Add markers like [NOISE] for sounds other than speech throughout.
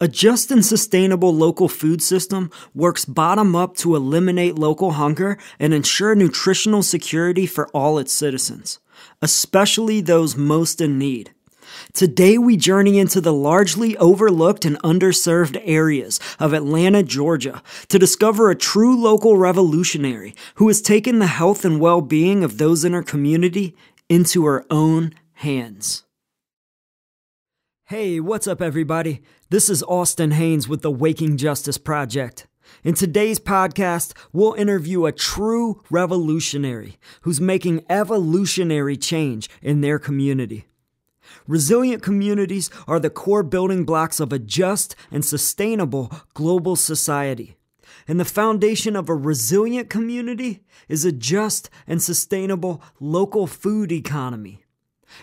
A just and sustainable local food system works bottom up to eliminate local hunger and ensure nutritional security for all its citizens, especially those most in need. Today, we journey into the largely overlooked and underserved areas of Atlanta, Georgia, to discover a true local revolutionary who has taken the health and well being of those in her community into her own hands. Hey, what's up, everybody? This is Austin Haynes with the Waking Justice Project. In today's podcast, we'll interview a true revolutionary who's making evolutionary change in their community. Resilient communities are the core building blocks of a just and sustainable global society. And the foundation of a resilient community is a just and sustainable local food economy.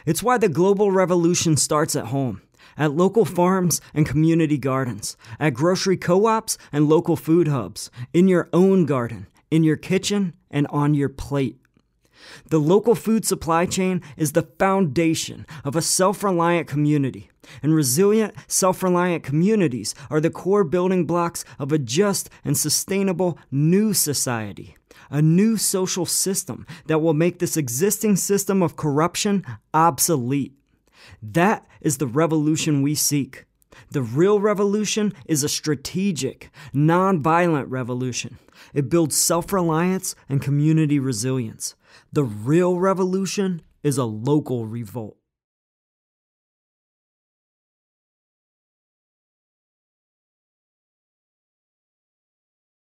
It's why the global revolution starts at home at local farms and community gardens, at grocery co ops and local food hubs, in your own garden, in your kitchen, and on your plate. The local food supply chain is the foundation of a self reliant community, and resilient, self reliant communities are the core building blocks of a just and sustainable new society. A new social system that will make this existing system of corruption obsolete. That is the revolution we seek. The real revolution is a strategic, nonviolent revolution. It builds self reliance and community resilience. The real revolution is a local revolt.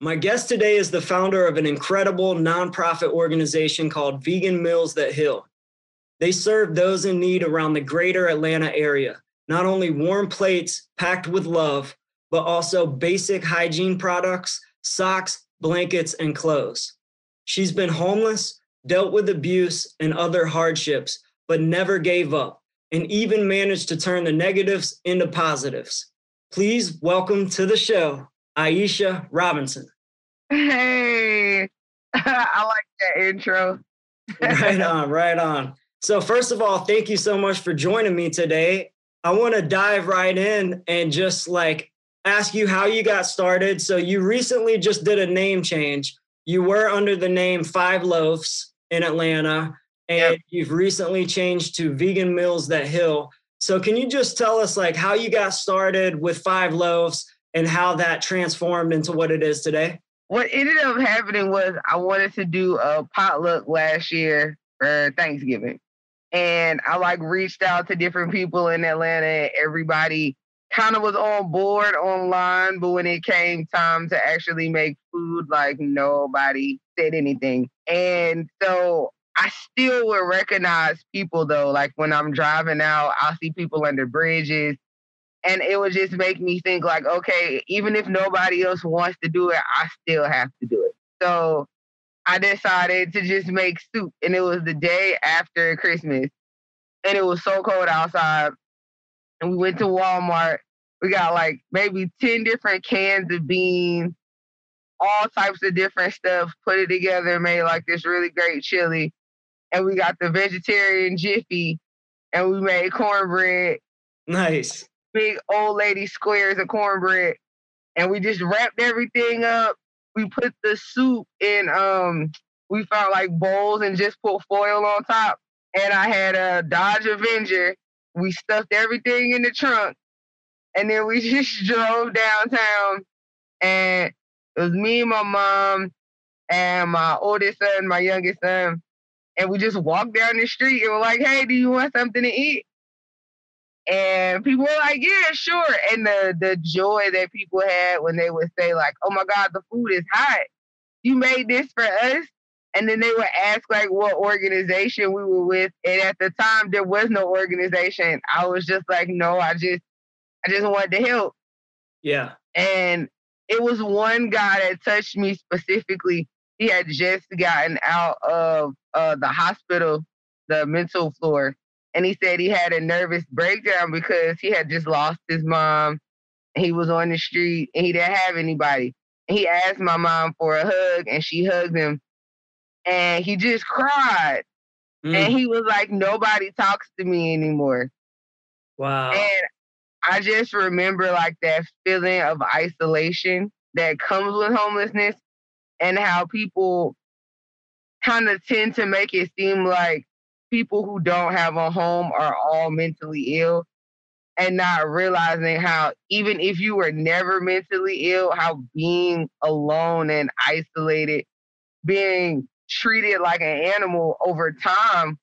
My guest today is the founder of an incredible nonprofit organization called Vegan Meals That Heal. They serve those in need around the greater Atlanta area. Not only warm plates packed with love, but also basic hygiene products, socks, blankets, and clothes. She's been homeless, dealt with abuse and other hardships, but never gave up and even managed to turn the negatives into positives. Please welcome to the show, Aisha Robinson. Hey, [LAUGHS] I like that intro. right [LAUGHS] on, right on. So, first of all, thank you so much for joining me today. I want to dive right in and just like ask you how you got started. So, you recently just did a name change. You were under the name Five Loaves in Atlanta, and yep. you've recently changed to Vegan Meals That Heal. So, can you just tell us like how you got started with Five Loaves and how that transformed into what it is today? What ended up happening was I wanted to do a potluck last year for Thanksgiving. And I like reached out to different people in Atlanta. Everybody kind of was on board online, but when it came time to actually make food, like nobody said anything. And so I still would recognize people though. Like when I'm driving out, I'll see people under bridges. And it would just make me think like, okay, even if nobody else wants to do it, I still have to do it. So I decided to just make soup. And it was the day after Christmas. And it was so cold outside. And we went to Walmart. We got like maybe 10 different cans of beans, all types of different stuff, put it together, made like this really great chili. And we got the vegetarian Jiffy and we made cornbread. Nice. Big old lady squares of cornbread. And we just wrapped everything up we put the soup in um we found like bowls and just put foil on top. And I had a Dodge Avenger. We stuffed everything in the trunk. And then we [LAUGHS] just drove downtown. And it was me and my mom and my oldest son, my youngest son. And we just walked down the street and were like, hey, do you want something to eat? And people were like, yeah, sure. And the the joy that people had when they would say, like, oh my God, the food is hot. You made this for us. And then they would ask like what organization we were with. And at the time there was no organization. I was just like, no, I just I just wanted to help. Yeah. And it was one guy that touched me specifically. He had just gotten out of uh, the hospital, the mental floor and he said he had a nervous breakdown because he had just lost his mom. He was on the street and he didn't have anybody. He asked my mom for a hug and she hugged him and he just cried. Mm. And he was like, nobody talks to me anymore. Wow. And I just remember like that feeling of isolation that comes with homelessness and how people kind of tend to make it seem like people who don't have a home are all mentally ill and not realizing how even if you were never mentally ill how being alone and isolated being treated like an animal over time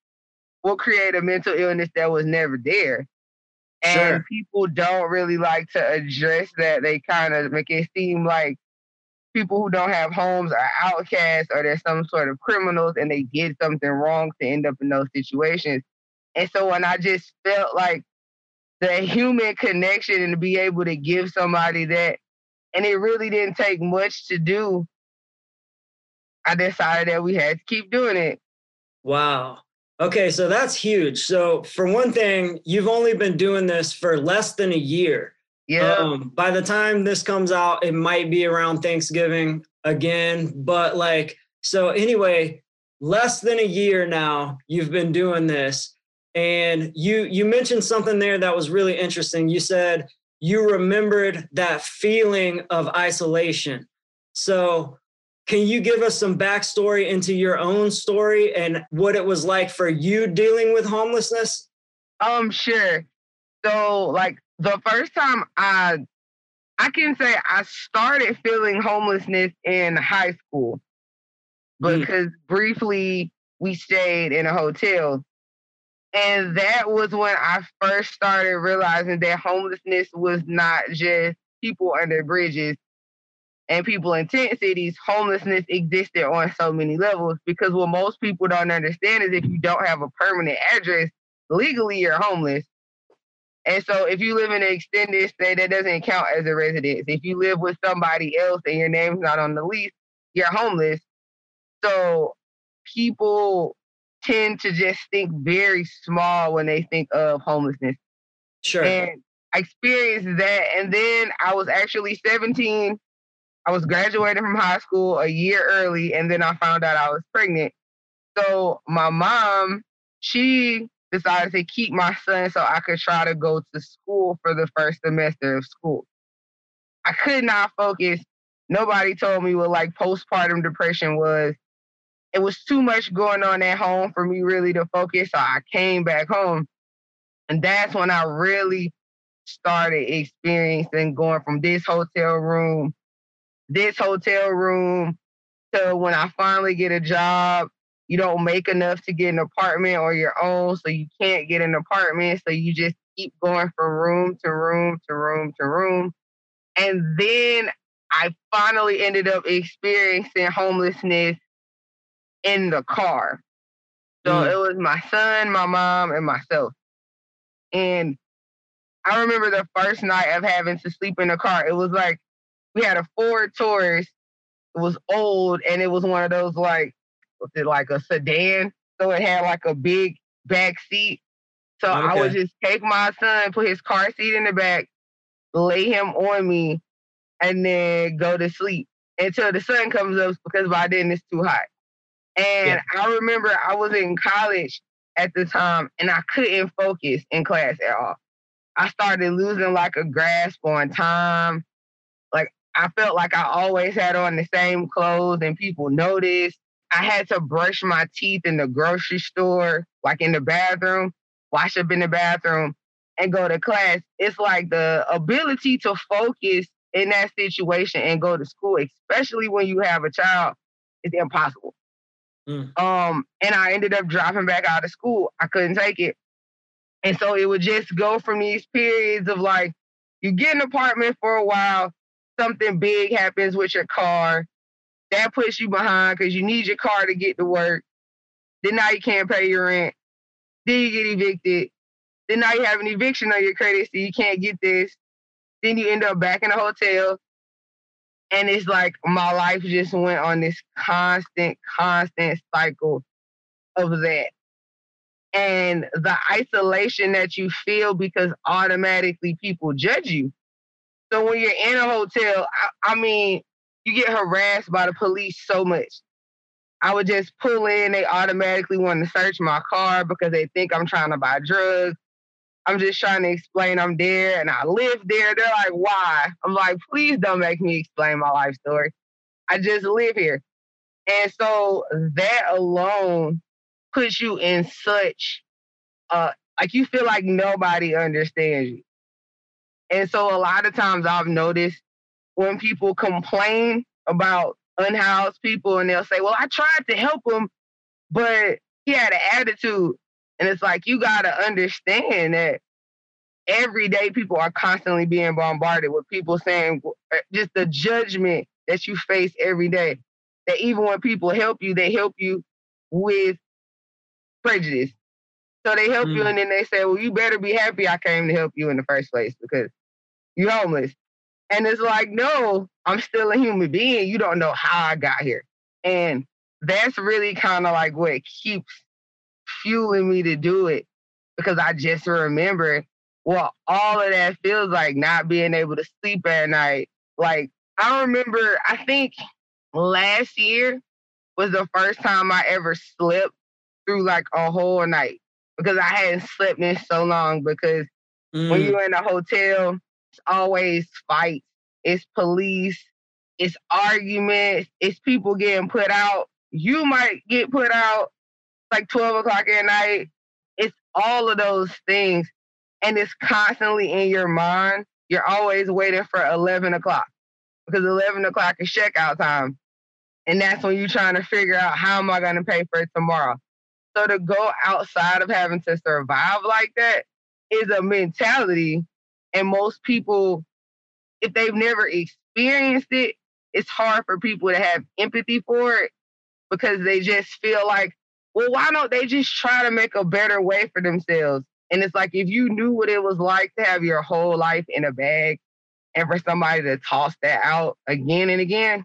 will create a mental illness that was never there and sure. people don't really like to address that they kind of make it seem like people who don't have homes are outcasts or they're some sort of criminals and they did something wrong to end up in those situations. And so when I just felt like the human connection and to be able to give somebody that, and it really didn't take much to do, I decided that we had to keep doing it. Wow. Okay, so that's huge. So for one thing, you've only been doing this for less than a year. Yeah. Um, by the time this comes out, it might be around Thanksgiving again. But like, so anyway, less than a year now, you've been doing this. And you you mentioned something there that was really interesting. You said you remembered that feeling of isolation. So can you give us some backstory into your own story and what it was like for you dealing with homelessness? Um, sure. So, like, the first time I I can say I started feeling homelessness in high school mm. because mm. briefly we stayed in a hotel. And that was when I first started realizing that homelessness was not just people under bridges and people in tent cities. Homelessness existed on so many levels because what most people don't understand is if you don't have a permanent address, legally you're homeless. And so if you live in an extended stay, that doesn't count as a residence. If you live with somebody else and your name's not on the lease, you're homeless. So people tend to just think very small when they think of homelessness. Sure. And I experienced that. And then I was actually 17. I was graduating from high school a year early, and then I found out I was pregnant. So my mom, she decided to keep my son so I could try to go to school for the first semester of school. I could not focus. Nobody told me what like postpartum depression was. It was too much going on at home for me really to focus. So I came back home. And that's when I really started experiencing going from this hotel room, this hotel room, to when I finally get a job you don't make enough to get an apartment or your own, so you can't get an apartment. So you just keep going from room to room to room to room. And then I finally ended up experiencing homelessness in the car. So mm. it was my son, my mom, and myself. And I remember the first night of having to sleep in the car. It was like we had a Ford Taurus. It was old, and it was one of those like like a sedan? So it had like a big back seat. So okay. I would just take my son, put his car seat in the back, lay him on me, and then go to sleep until the sun comes up because by then it's too hot. And yeah. I remember I was in college at the time and I couldn't focus in class at all. I started losing like a grasp on time. Like I felt like I always had on the same clothes and people noticed. I had to brush my teeth in the grocery store, like in the bathroom, wash up in the bathroom, and go to class. It's like the ability to focus in that situation and go to school, especially when you have a child, is impossible. Mm. Um, and I ended up dropping back out of school. I couldn't take it. And so it would just go from these periods of like, you get an apartment for a while, something big happens with your car, that puts you behind because you need your car to get to work. Then now you can't pay your rent. Then you get evicted. Then now you have an eviction on your credit, so you can't get this. Then you end up back in a hotel. And it's like my life just went on this constant, constant cycle of that. And the isolation that you feel because automatically people judge you. So when you're in a hotel, I, I mean, you get harassed by the police so much. I would just pull in, they automatically want to search my car because they think I'm trying to buy drugs. I'm just trying to explain I'm there and I live there. They're like, why? I'm like, please don't make me explain my life story. I just live here. And so that alone puts you in such uh like you feel like nobody understands you. And so a lot of times I've noticed when people complain about unhoused people and they'll say, Well, I tried to help him, but he had an attitude. And it's like you gotta understand that every day people are constantly being bombarded with people saying uh, just the judgment that you face every day. That even when people help you, they help you with prejudice. So they help mm. you and then they say, Well, you better be happy I came to help you in the first place because you're homeless. And it's like, no, I'm still a human being. You don't know how I got here. And that's really kind of like what keeps fueling me to do it because I just remember what all of that feels like not being able to sleep at night. Like, I remember, I think last year was the first time I ever slept through like a whole night because I hadn't slept in so long. Because mm. when you're in a hotel, always fights, it's police, it's arguments, it's people getting put out. You might get put out like 12 o'clock at night. It's all of those things. And it's constantly in your mind. You're always waiting for 11 o'clock because 11 o'clock is checkout time. And that's when you're trying to figure out how am I going to pay for it tomorrow. So to go outside of having to survive like that is a mentality. And most people, if they've never experienced it, it's hard for people to have empathy for it because they just feel like, well, why don't they just try to make a better way for themselves? And it's like if you knew what it was like to have your whole life in a bag and for somebody to toss that out again and again,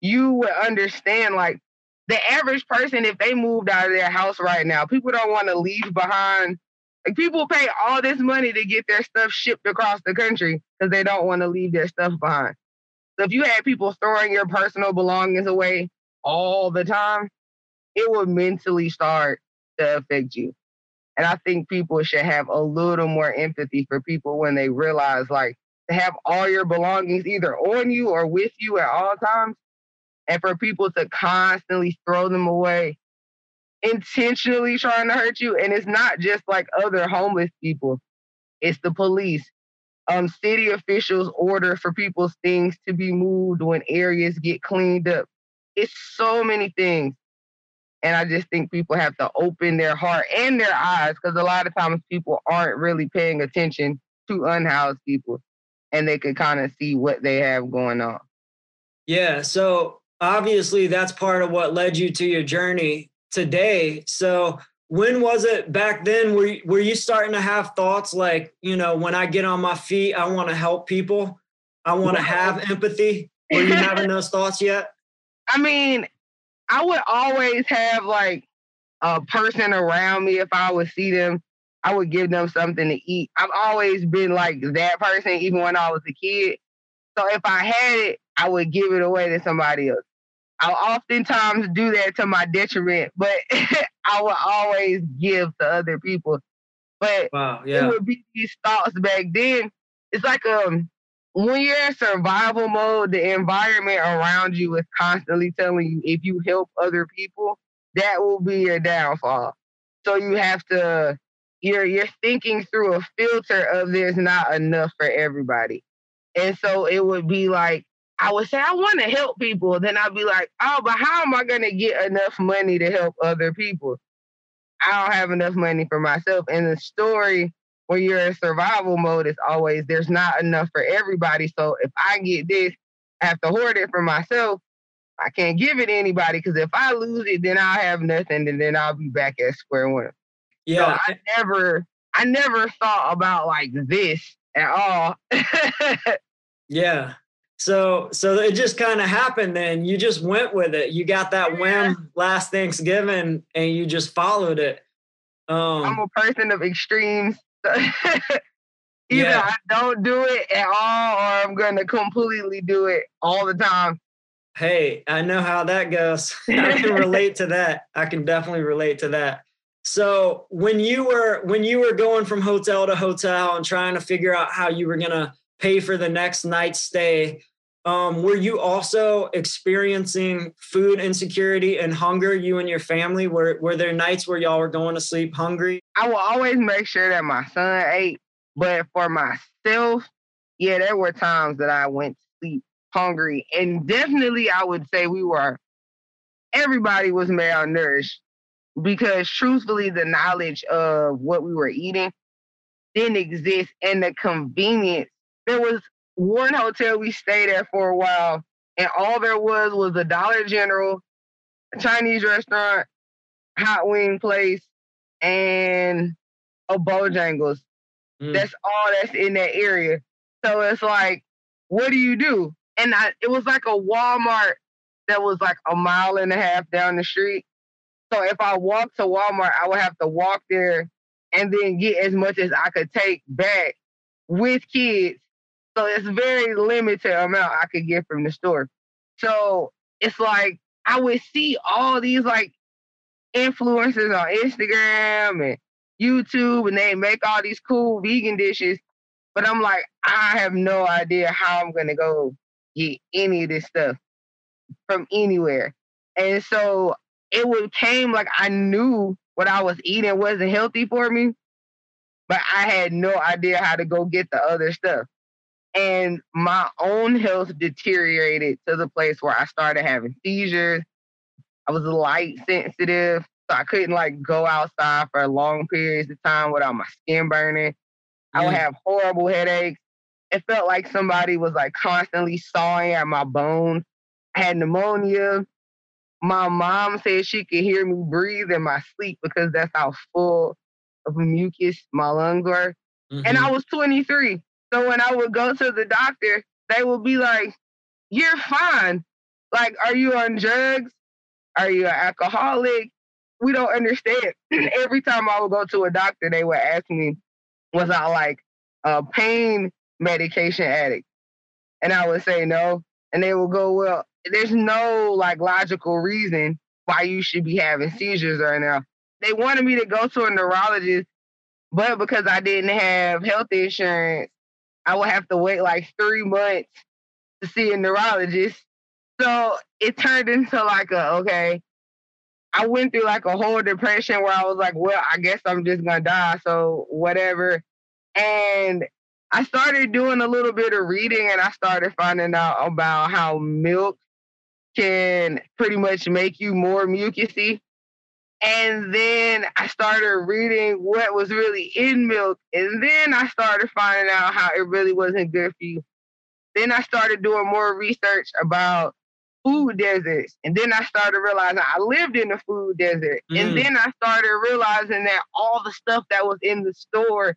you would understand like the average person, if they moved out of their house right now, people don't want to leave behind. Like people pay all this money to get their stuff shipped across the country because they don't want to leave their stuff behind. So if you had people throwing your personal belongings away all the time, it would mentally start to affect you. And I think people should have a little more empathy for people when they realize like to have all your belongings either on you or with you at all times and for people to constantly throw them away, intentionally trying to hurt you. And it's not just like other homeless people, it's the police. Um, city officials order for people's things to be moved when areas get cleaned up. It's so many things. And I just think people have to open their heart and their eyes because a lot of times people aren't really paying attention to unhoused people and they can kind of see what they have going on. Yeah. So obviously that's part of what led you to your journey today. So when was it back then? Were you, were you starting to have thoughts like, you know, when I get on my feet, I want to help people. I want to have [LAUGHS] empathy. Were you having those thoughts yet? I mean, I would always have like a person around me. If I would see them, I would give them something to eat. I've always been like that person, even when I was a kid. So if I had it, I would give it away to somebody else. I'll oftentimes do that to my detriment, but [LAUGHS] I will always give to other people. But wow, yeah. it would be these thoughts back then. It's like um when you're in survival mode, the environment around you is constantly telling you if you help other people, that will be your downfall. So you have to you're you're thinking through a filter of there's not enough for everybody. And so it would be like I would say I want to help people. Then I'd be like, oh, but how am I going to get enough money to help other people? I don't have enough money for myself. And the story when you're in survival mode is always there's not enough for everybody. So if I get this, I have to hoard it for myself. I can't give it to anybody because if I lose it, then I'll have nothing, and then I'll be back at square one. Yeah, so I never, I never thought about like this at all. [LAUGHS] yeah, so so it just kind of happened then. You just went with it. You got that whim last Thanksgiving and you just followed it. Um, I'm a person of extremes. [LAUGHS] Either yeah. I don't do it at all or I'm gonna completely do it all the time. Hey, I know how that goes. [LAUGHS] I can relate to that. I can definitely relate to that. So when you were when you were going from hotel to hotel and trying to figure out how you were gonna pay for the next night's stay, um, were you also experiencing food insecurity and hunger? You and your family were were there nights where y'all were going to sleep hungry? I will always make sure that my son ate, but for myself, yeah, there were times that I went to sleep hungry, and definitely I would say we were. Everybody was malnourished because truthfully, the knowledge of what we were eating didn't exist, and the convenience. There was one hotel we stayed at for a while, and all there was was a Dollar General, a Chinese restaurant, hot wing place, and a Bojangles. Mm. That's all that's in that area. So it's like, what do you do? And I, it was like a Walmart that was like a mile and a half down the street. So if I walked to Walmart, I would have to walk there and then get as much as I could take back with kids. So it's very limited amount I could get from the store. So it's like I would see all these like influencers on Instagram and YouTube and they make all these cool vegan dishes. But I'm like, I have no idea how I'm gonna go get any of this stuff from anywhere. And so it would came like I knew what I was eating wasn't healthy for me, but I had no idea how to go get the other stuff. And my own health deteriorated to the place where I started having seizures. I was light sensitive, so I couldn't like go outside for long periods of time without my skin burning. I would have horrible headaches. It felt like somebody was like constantly sawing at my bones. I had pneumonia. My mom said she could hear me breathe in my sleep because that's how full of mucus my lungs were. Mm-hmm. And I mm-hmm. was 23. So when I would go to the doctor, they would be like, You're fine. Like, are you on drugs? Are you an alcoholic? We don't understand. [CLEARS THROAT] Every time I would go to a doctor, they would ask me, Was I like a pain medication addict? And I would say no. And they would go, Well, there's no like logical reason why you should be having seizures right now. They wanted me to go to a neurologist, but because I didn't have health insurance, I would have to wait like three months to see a neurologist. So it turned into like a okay. I went through like a whole depression where I was like, well, I guess I'm just gonna die. So whatever. And I started doing a little bit of reading and I started finding out about how milk can pretty much make you more mucusy. And then I started reading what was really in milk. And then I started finding out how it really wasn't good for you. Then I started doing more research about food deserts. And then I started realizing I lived in a food desert. Mm. And then I started realizing that all the stuff that was in the store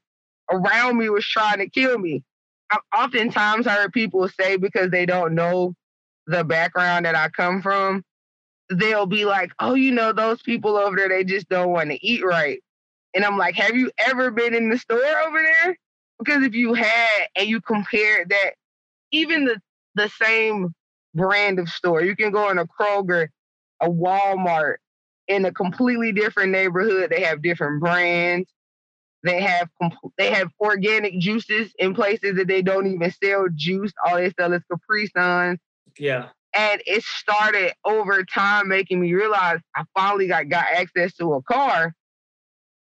around me was trying to kill me. I oftentimes heard people say because they don't know the background that I come from, they'll be like, oh, you know, those people over there, they just don't want to eat right. And I'm like, have you ever been in the store over there? Because if you had and you compare that, even the, the same brand of store, you can go in a Kroger, a Walmart, in a completely different neighborhood. They have different brands. They have they have organic juices in places that they don't even sell juice. All they sell is Capri Suns. Yeah. And it started over time making me realize I finally got, got access to a car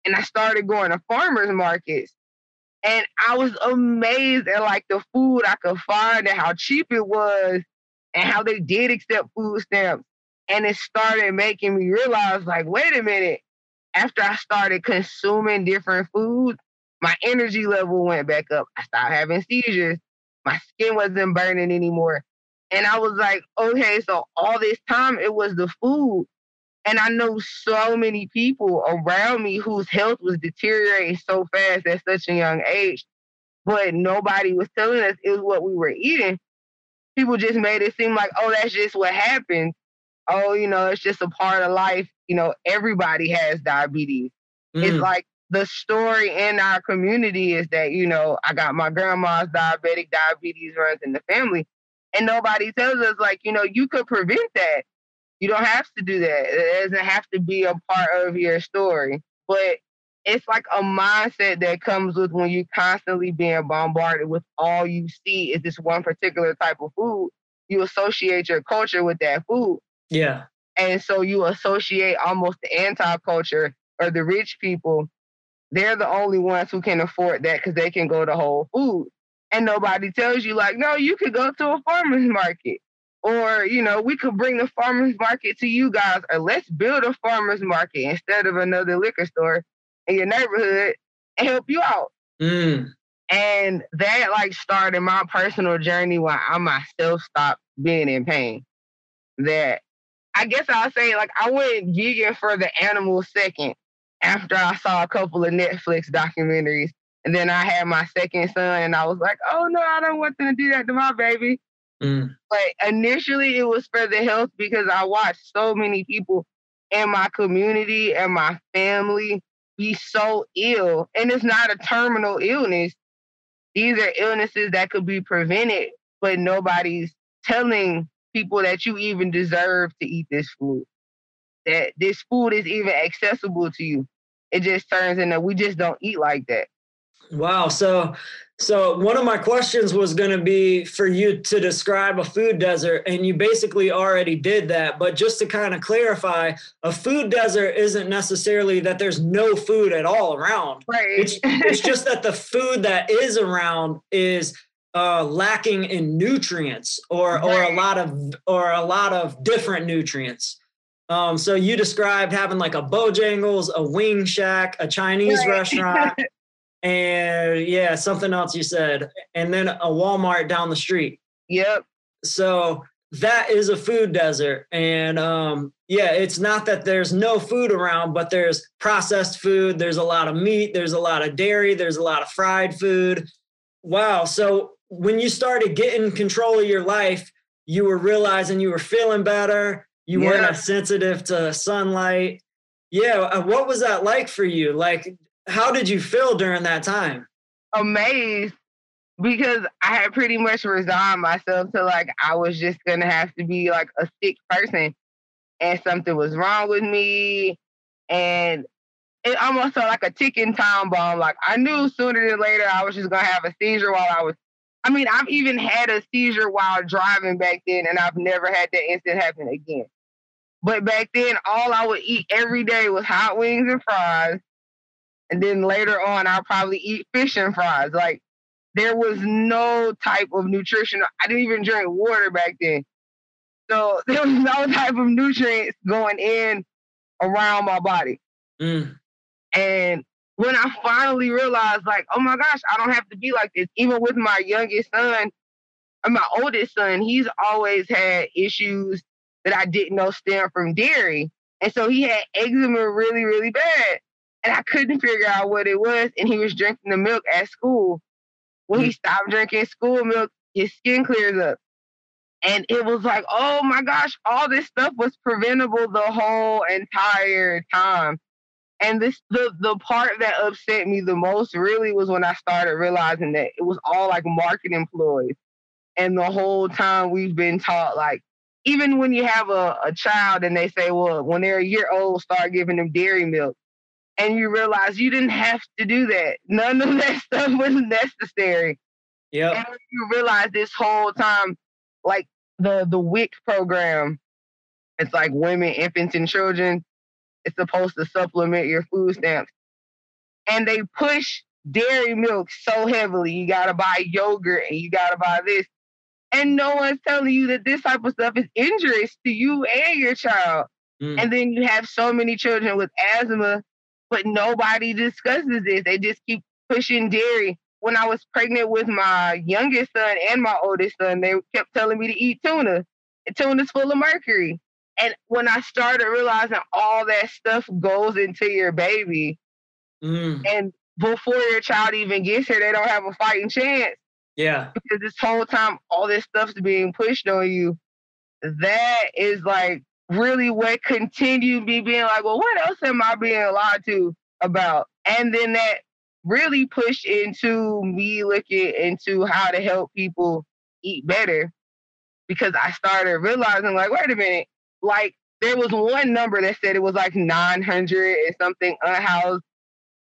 and I started going to farmers markets. And I was amazed at like the food I could find and how cheap it was and how they did accept food stamps. And it started making me realize, like, wait a minute. After I started consuming different foods, my energy level went back up. I stopped having seizures. My skin wasn't burning anymore. And I was like, okay, so all this time it was the food. And I know so many people around me whose health was deteriorating so fast at such a young age, but nobody was telling us it was what we were eating. People just made it seem like, oh, that's just what happens. Oh, you know, it's just a part of life. You know, everybody has diabetes. Mm. It's like the story in our community is that, you know, I got my grandma's diabetic, diabetes runs in the family. And nobody tells us, like, you know, you could prevent that. You don't have to do that. It doesn't have to be a part of your story. but it's like a mindset that comes with when you're constantly being bombarded with all you see is this one particular type of food. You associate your culture with that food. Yeah. And so you associate almost the anti culture or the rich people. They're the only ones who can afford that because they can go to Whole Foods. And nobody tells you, like, no, you could go to a farmer's market. Or, you know, we could bring the farmer's market to you guys, or let's build a farmer's market instead of another liquor store in your neighborhood and help you out. Mm. And that like started my personal journey where I myself stopped being in pain. That I guess I'll say like I went vegan for the animal second after I saw a couple of Netflix documentaries. And then I had my second son and I was like, oh no, I don't want them to do that to my baby. Mm. But initially it was for the health because I watched so many people in my community and my family be so ill. And it's not a terminal illness. These are illnesses that could be prevented, but nobody's telling people that you even deserve to eat this food. That this food is even accessible to you. It just turns into we just don't eat like that. Wow. So so one of my questions was going to be for you to describe a food desert, and you basically already did that. But just to kind of clarify, a food desert isn't necessarily that there's no food at all around. Right. It's, it's just that the food that is around is uh, lacking in nutrients or right. or a lot of or a lot of different nutrients. Um, so you described having like a Bojangles, a Wing Shack, a Chinese right. restaurant. [LAUGHS] and yeah, something else you said, and then a Walmart down the street. Yep. So that is a food desert, and um, yeah, it's not that there's no food around, but there's processed food. There's a lot of meat. There's a lot of dairy. There's a lot of fried food. Wow. So when you started getting control of your life, you were realizing you were feeling better. You yeah. weren't as sensitive to sunlight. Yeah. Uh, what was that like for you? Like, how did you feel during that time? Amazed because I had pretty much resigned myself to like I was just gonna have to be like a sick person and something was wrong with me. And it almost felt like a ticking time bomb. Like I knew sooner than later I was just gonna have a seizure while I was I mean, I've even had a seizure while driving back then, and I've never had that incident happen again. But back then, all I would eat every day was hot wings and fries and then later on, I'll probably eat fish and fries. Like there was no type of nutrition. I didn't even drink water back then. So [LAUGHS] there was no type of nutrients going in around my body. Mm. And when I finally realized, like, oh my gosh, I don't have to be like this. Even with my youngest son, and my oldest son, he's always had issues that I didn't know stem from dairy. And so he had eczema really, really bad and I couldn't figure out what it was. And he was drinking the milk at school. When he mm. stopped drinking school milk, his skin clears up. And it was like, oh my gosh, all this stuff was preventable the whole entire time. And this the the part that upset me the most really was when I started realizing that it was all like marketing ploys. And the whole time we've been taught like even when you have a, a child and they say, well, when they're a year old, start giving them dairy milk and you realize you didn't have to do that. None of that [LAUGHS] stuff was necessary. Yeah. And you realize this whole time, like the the WIC program, it's like women, infants, and children. It's supposed to supplement your food stamps. And they push dairy milk so heavily. You gotta buy yogurt and you gotta buy this. And no one's telling you that this type of stuff is injurious to you and your child. Mm. And then you have so many children with asthma but nobody discusses this. They just keep pushing dairy. When I was pregnant with my youngest son and my oldest son, they kept telling me to eat tuna. And tuna's full of mercury. And when I started realizing all that stuff goes into your baby, mm. and before your child even gets here, they don't have a fighting chance. Yeah. Because this whole time, all this stuff's being pushed on you. That is like really what continued me being like, well, what else am I being lied to about? And then that really pushed into me looking into how to help people eat better because I started realizing, like, wait a minute, like there was one number that said it was like 900 and something unhoused,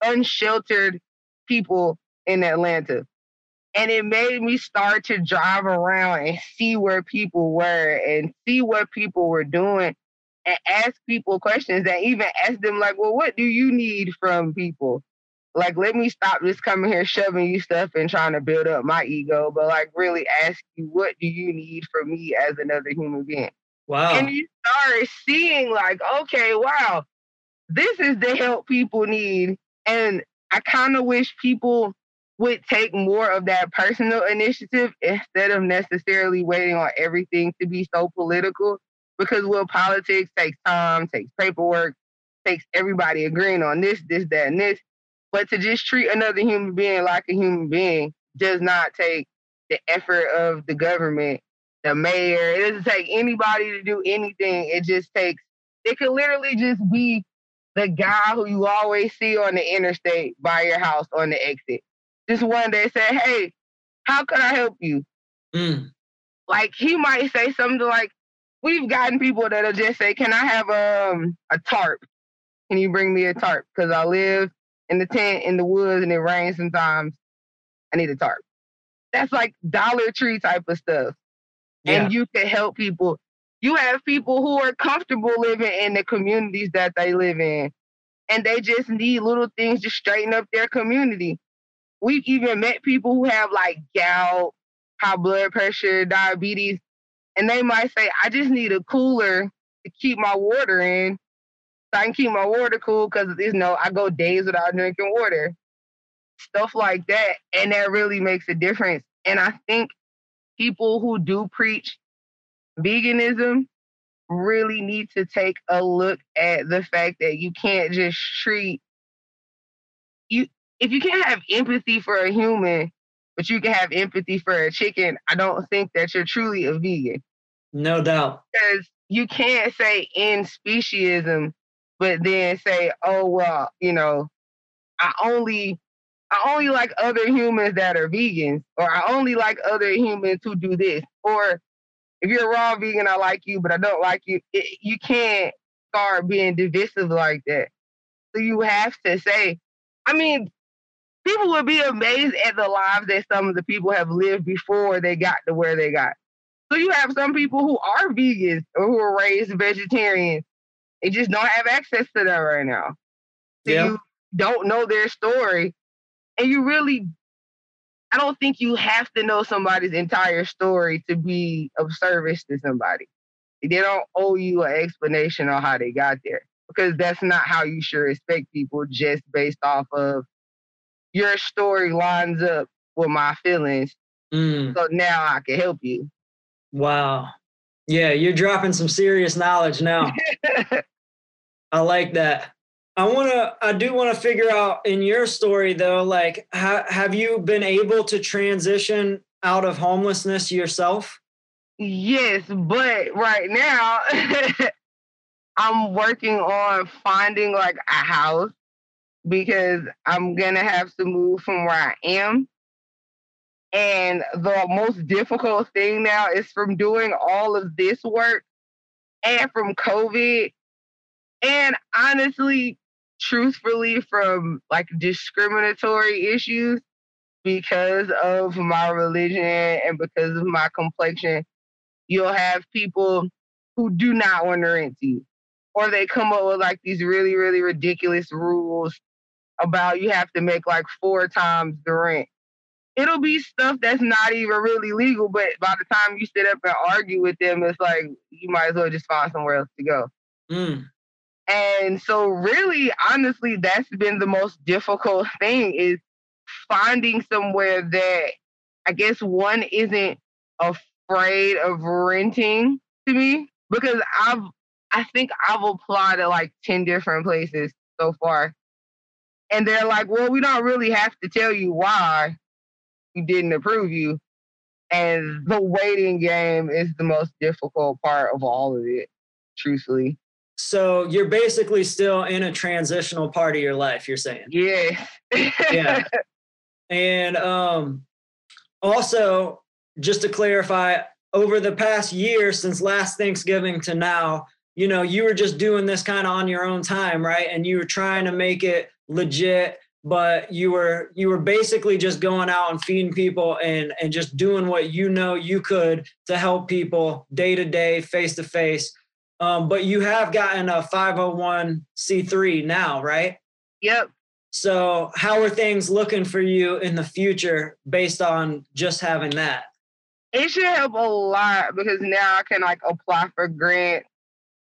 unsheltered people in Atlanta. And it made me start to drive around and see where people were and see what people were doing and ask people questions and even ask them, like, well, what do you need from people? Like, let me stop just coming here shoving you stuff and trying to build up my ego, but like really ask you, what do you need from me as another human being? Wow. And you start seeing, like, okay, wow, this is the help people need. And I kind of wish people would take more of that personal initiative instead of necessarily waiting on everything to be so political. Because well, politics takes time, takes paperwork, takes everybody agreeing on this, this, that, and this. But to just treat another human being like a human being does not take the effort of the government, the mayor. It doesn't take anybody to do anything. It just takes, it could literally just be the guy who you always see on the interstate by your house on the exit just one day said, Hey, how can I help you? Mm. Like he might say something like, We've gotten people that'll just say, Can I have um, a tarp? Can you bring me a tarp? Because I live in the tent in the woods and it rains sometimes. I need a tarp. That's like Dollar Tree type of stuff. Yeah. And you can help people. You have people who are comfortable living in the communities that they live in, and they just need little things to straighten up their community. We've even met people who have like gout, high blood pressure, diabetes, and they might say, I just need a cooler to keep my water in so I can keep my water cool because you know I go days without drinking water. Stuff like that. And that really makes a difference. And I think people who do preach veganism really need to take a look at the fact that you can't just treat you if you can't have empathy for a human, but you can have empathy for a chicken, I don't think that you're truly a vegan. No doubt. Because you can't say in speciesism, but then say, oh well, you know, I only I only like other humans that are vegans, or I only like other humans who do this. Or if you're a raw vegan, I like you, but I don't like you. It, you can't start being divisive like that. So you have to say, I mean, people would be amazed at the lives that some of the people have lived before they got to where they got. So you have some people who are vegans or who are raised vegetarians. They just don't have access to that right now. So yeah. you don't know their story. And you really I don't think you have to know somebody's entire story to be of service to somebody. They don't owe you an explanation on how they got there because that's not how you should respect people just based off of your story lines up with my feelings. Mm. So now I can help you. Wow. Yeah, you're dropping some serious knowledge now. [LAUGHS] I like that. I want to I do want to figure out in your story though like ha- have you been able to transition out of homelessness yourself? Yes, but right now [LAUGHS] I'm working on finding like a house because I'm gonna have to move from where I am. And the most difficult thing now is from doing all of this work and from COVID. And honestly, truthfully, from like discriminatory issues because of my religion and because of my complexion, you'll have people who do not want to rent to you. Or they come up with like these really, really ridiculous rules about you have to make like four times the rent. It'll be stuff that's not even really legal, but by the time you sit up and argue with them, it's like you might as well just find somewhere else to go. Mm. And so, really, honestly, that's been the most difficult [LAUGHS] thing is finding somewhere that I guess one isn't afraid of renting to me because I've I think I've applied to like 10 different places so far and they're like, well, we don't really have to tell you why we didn't approve you. And the waiting game is the most difficult part of all of it, truthfully. So you're basically still in a transitional part of your life, you're saying? Yeah. yeah. [LAUGHS] And um, also, just to clarify, over the past year since last Thanksgiving to now, you know, you were just doing this kind of on your own time, right? And you were trying to make it legit, but you were you were basically just going out and feeding people and and just doing what you know you could to help people day to day, face to face. Um, but you have gotten a 501c3 now, right? Yep. So, how are things looking for you in the future based on just having that? It should help a lot because now I can like apply for grants,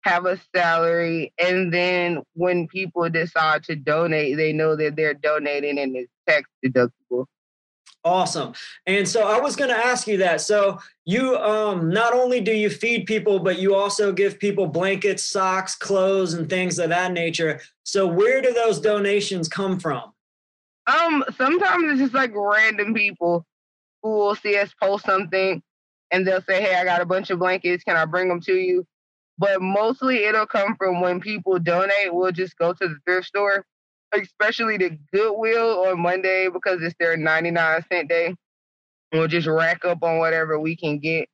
have a salary, and then when people decide to donate, they know that they're donating and it's tax deductible. Awesome. And so I was going to ask you that. So you um not only do you feed people but you also give people blankets, socks, clothes and things of that nature. So where do those donations come from? Um sometimes it's just like random people who will see us post something and they'll say, "Hey, I got a bunch of blankets. Can I bring them to you?" But mostly it'll come from when people donate, we'll just go to the thrift store especially the Goodwill on Monday because it's their 99 cent day. We'll just rack up on whatever we can get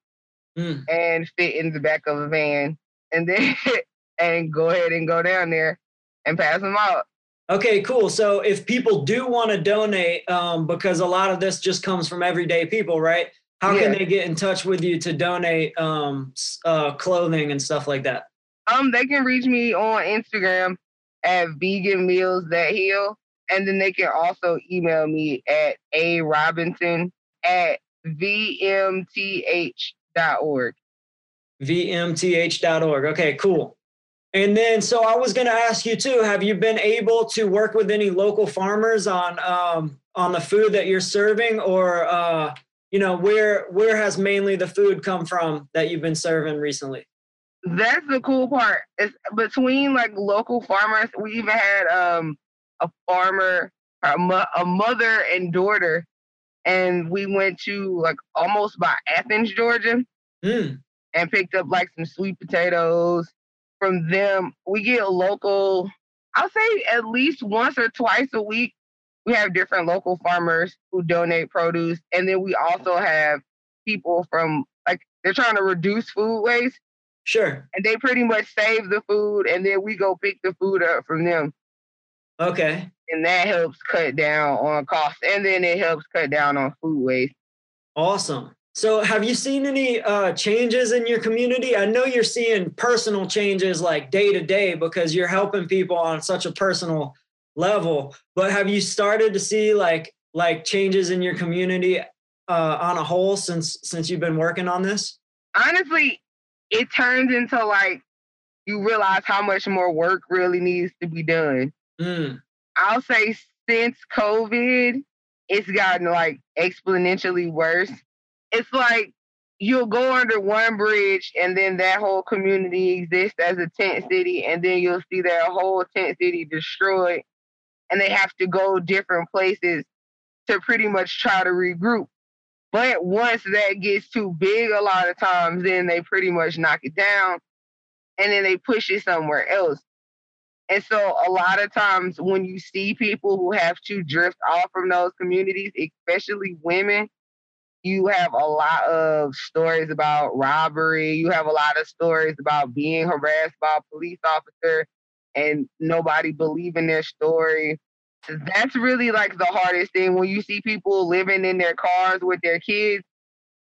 mm. and fit in the back of a van and then [LAUGHS] and go ahead and go down there and pass them out. Okay, cool. So if people do want to donate, um, because a lot of this just comes from everyday people, right? How yeah. can they get in touch with you to donate um, uh, clothing and stuff like that? Um, they can reach me on Instagram at vegan meals that heal. And then they can also email me at a robinson at vmth.org. vmth.org. Okay, cool. And then, so I was going to ask you too: Have you been able to work with any local farmers on um, on the food that you're serving, or uh, you know, where where has mainly the food come from that you've been serving recently? That's the cool part. It's between like local farmers. We even had um a farmer, a, mo- a mother and daughter, and we went to like almost by Athens, Georgia, mm. and picked up like some sweet potatoes from them. We get local. I'll say at least once or twice a week. We have different local farmers who donate produce, and then we also have people from like they're trying to reduce food waste. Sure. And they pretty much save the food and then we go pick the food up from them. Okay. And that helps cut down on costs. And then it helps cut down on food waste. Awesome. So have you seen any uh, changes in your community? I know you're seeing personal changes like day to day because you're helping people on such a personal level. But have you started to see like like changes in your community uh, on a whole since since you've been working on this? Honestly, it turns into like you realize how much more work really needs to be done. Mm. I'll say since COVID, it's gotten like exponentially worse. It's like you'll go under one bridge and then that whole community exists as a tent city, and then you'll see that whole tent city destroyed, and they have to go different places to pretty much try to regroup. But once that gets too big, a lot of times, then they pretty much knock it down and then they push it somewhere else. And so, a lot of times, when you see people who have to drift off from those communities, especially women, you have a lot of stories about robbery. You have a lot of stories about being harassed by a police officer and nobody believing their story that's really like the hardest thing when you see people living in their cars with their kids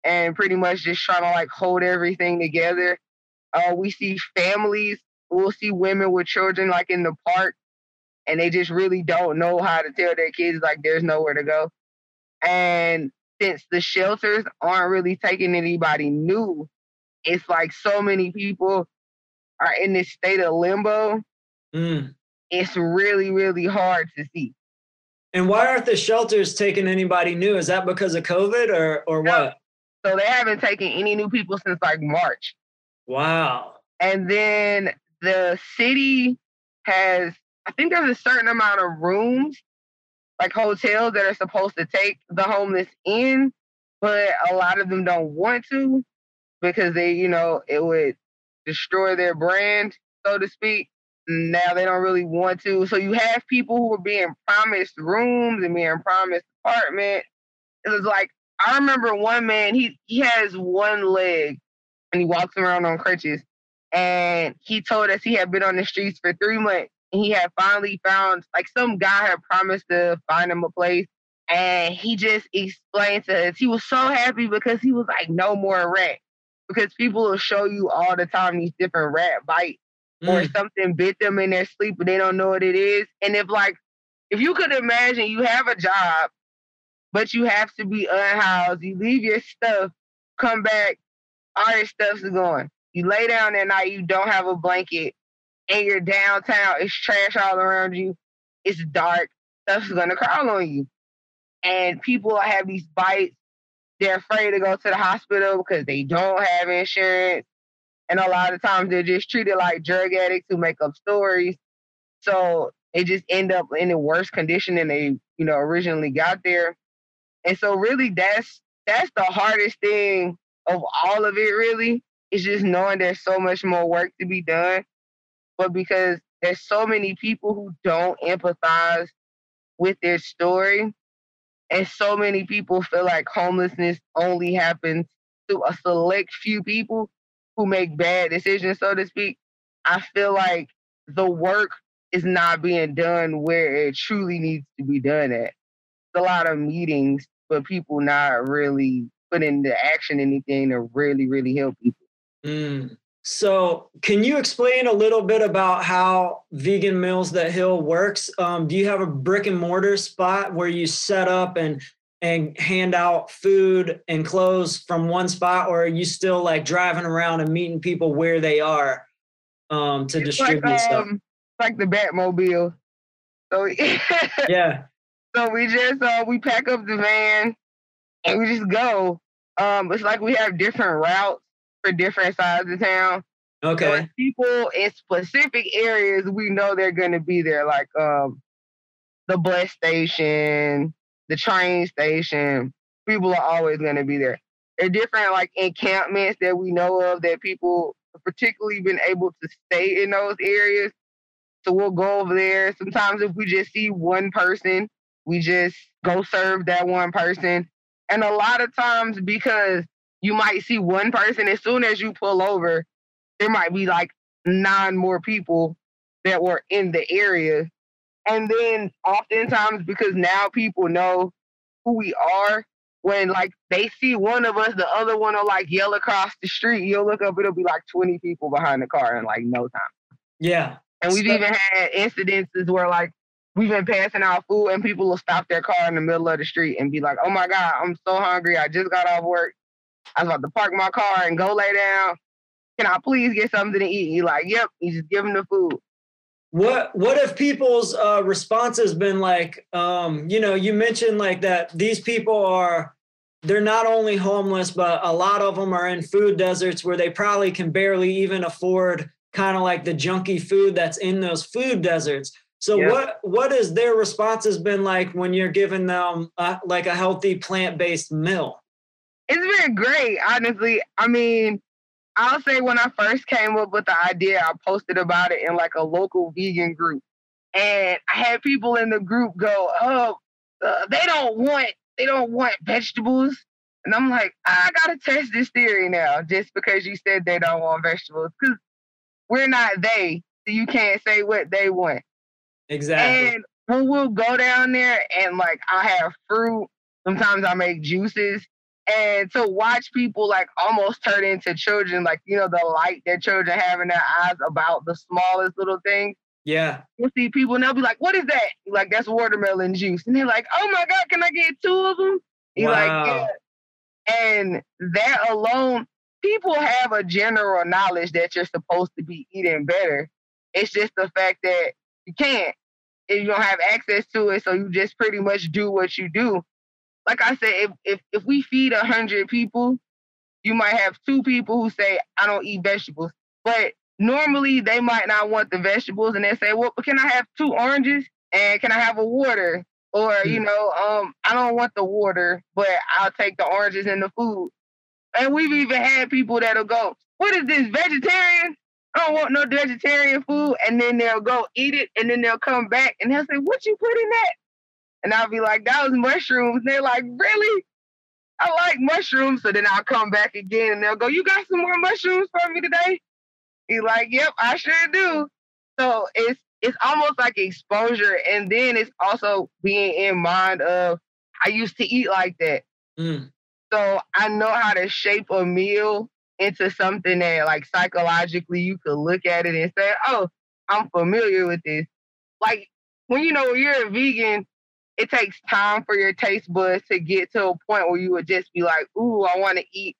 and pretty much just trying to like hold everything together. Uh, we see families, we'll see women with children like in the park and they just really don't know how to tell their kids like there's nowhere to go. And since the shelters aren't really taking anybody new, it's like so many people are in this state of limbo. Mm it's really, really hard to see. And why aren't the shelters taking anybody new? Is that because of COVID or or no. what? So they haven't taken any new people since like March. Wow. And then the city has, I think there's a certain amount of rooms, like hotels that are supposed to take the homeless in, but a lot of them don't want to because they, you know, it would destroy their brand, so to speak now they don't really want to. So you have people who are being promised rooms and being promised apartment. It was like I remember one man, he he has one leg and he walks around on crutches. and he told us he had been on the streets for three months. And he had finally found like some guy had promised to find him a place. And he just explained to us he was so happy because he was like, no more rat. Because people will show you all the time these different rat bites mm. or something bit them in their sleep, but they don't know what it is. And if like if you could imagine you have a job, but you have to be unhoused, you leave your stuff, come back, all your stuff's gone. You lay down at night, you don't have a blanket, and you're downtown, it's trash all around you, it's dark, stuff's gonna crawl on you. And people have these bites, they're afraid to go to the hospital because they don't have insurance. And a lot of times they're just treated like drug addicts who make up stories. So they just end up in a worse condition than they, you know, originally got there. And so really that's that's the hardest thing of all of it really. Is just knowing there's so much more work to be done. But because there's so many people who don't empathize with their story. And so many people feel like homelessness only happens to a select few people who make bad decisions, so to speak. I feel like the work is not being done where it truly needs to be done at. It's a lot of meetings, but people not really putting into action anything to really, really help people. Mm. So, can you explain a little bit about how Vegan Meals That Heal works? Um, do you have a brick and mortar spot where you set up and and hand out food and clothes from one spot, or are you still like driving around and meeting people where they are um, to it's distribute like, stuff? Um, like the Batmobile. So [LAUGHS] yeah. So we just uh, we pack up the van and we just go. Um, it's like we have different routes for different sides of town. Okay. So people in specific areas, we know they're gonna be there, like um, the bus station, the train station. People are always gonna be there. There are different like encampments that we know of that people particularly been able to stay in those areas so we'll go over there. Sometimes if we just see one person, we just go serve that one person. And a lot of times because you might see one person, as soon as you pull over, there might be like nine more people that were in the area. And then oftentimes because now people know who we are, when like they see one of us, the other one will like yell across the street. You'll look up, it'll be like 20 people behind the car in like no time. Yeah. And we've even had incidences where like we've been passing out food and people will stop their car in the middle of the street and be like, "Oh my god, I'm so hungry. I just got off work. I was about to park my car and go lay down. Can I please get something to eat?" You like, "Yep." You just give them the food. What What if people's uh, response has been like, um, you know, you mentioned like that these people are they're not only homeless, but a lot of them are in food deserts where they probably can barely even afford kind of like the junky food that's in those food deserts. So yeah. what what has their responses been like when you're giving them uh, like a healthy plant-based meal? It's been great, honestly. I mean, I'll say when I first came up with the idea, I posted about it in like a local vegan group, and I had people in the group go, "Oh, uh, they don't want they don't want vegetables." And I'm like, I gotta test this theory now, just because you said they don't want vegetables, because we're not they, so you can't say what they want. Exactly. And when we'll go down there and like I have fruit, sometimes I make juices. And to watch people like almost turn into children, like you know, the light that children have in their eyes about the smallest little things. Yeah. You'll see people and they'll be like, What is that? Like, that's watermelon juice. And they're like, Oh my God, can I get two of them? You're wow. like, Yeah. And that alone, people have a general knowledge that you're supposed to be eating better. It's just the fact that you can't if you don't have access to it. So you just pretty much do what you do. Like I said, if if, if we feed a hundred people, you might have two people who say, I don't eat vegetables. But normally they might not want the vegetables and they say, Well, can I have two oranges? And can I have a water? Or, you hmm. know, um, I don't want the water, but I'll take the oranges and the food. And we've even had people that'll go, What is this, vegetarian? I don't want no vegetarian food. And then they'll go eat it and then they'll come back and they'll say, What you put in that? And I'll be like, That was mushrooms. And they're like, Really? I like mushrooms. So then I'll come back again and they'll go, You got some more mushrooms for me today? He's like, yep, I sure do. So it's it's almost like exposure, and then it's also being in mind of I used to eat like that. Mm. So I know how to shape a meal into something that like psychologically you could look at it and say, oh, I'm familiar with this. Like when you know you're a vegan, it takes time for your taste buds to get to a point where you would just be like, ooh, I want to eat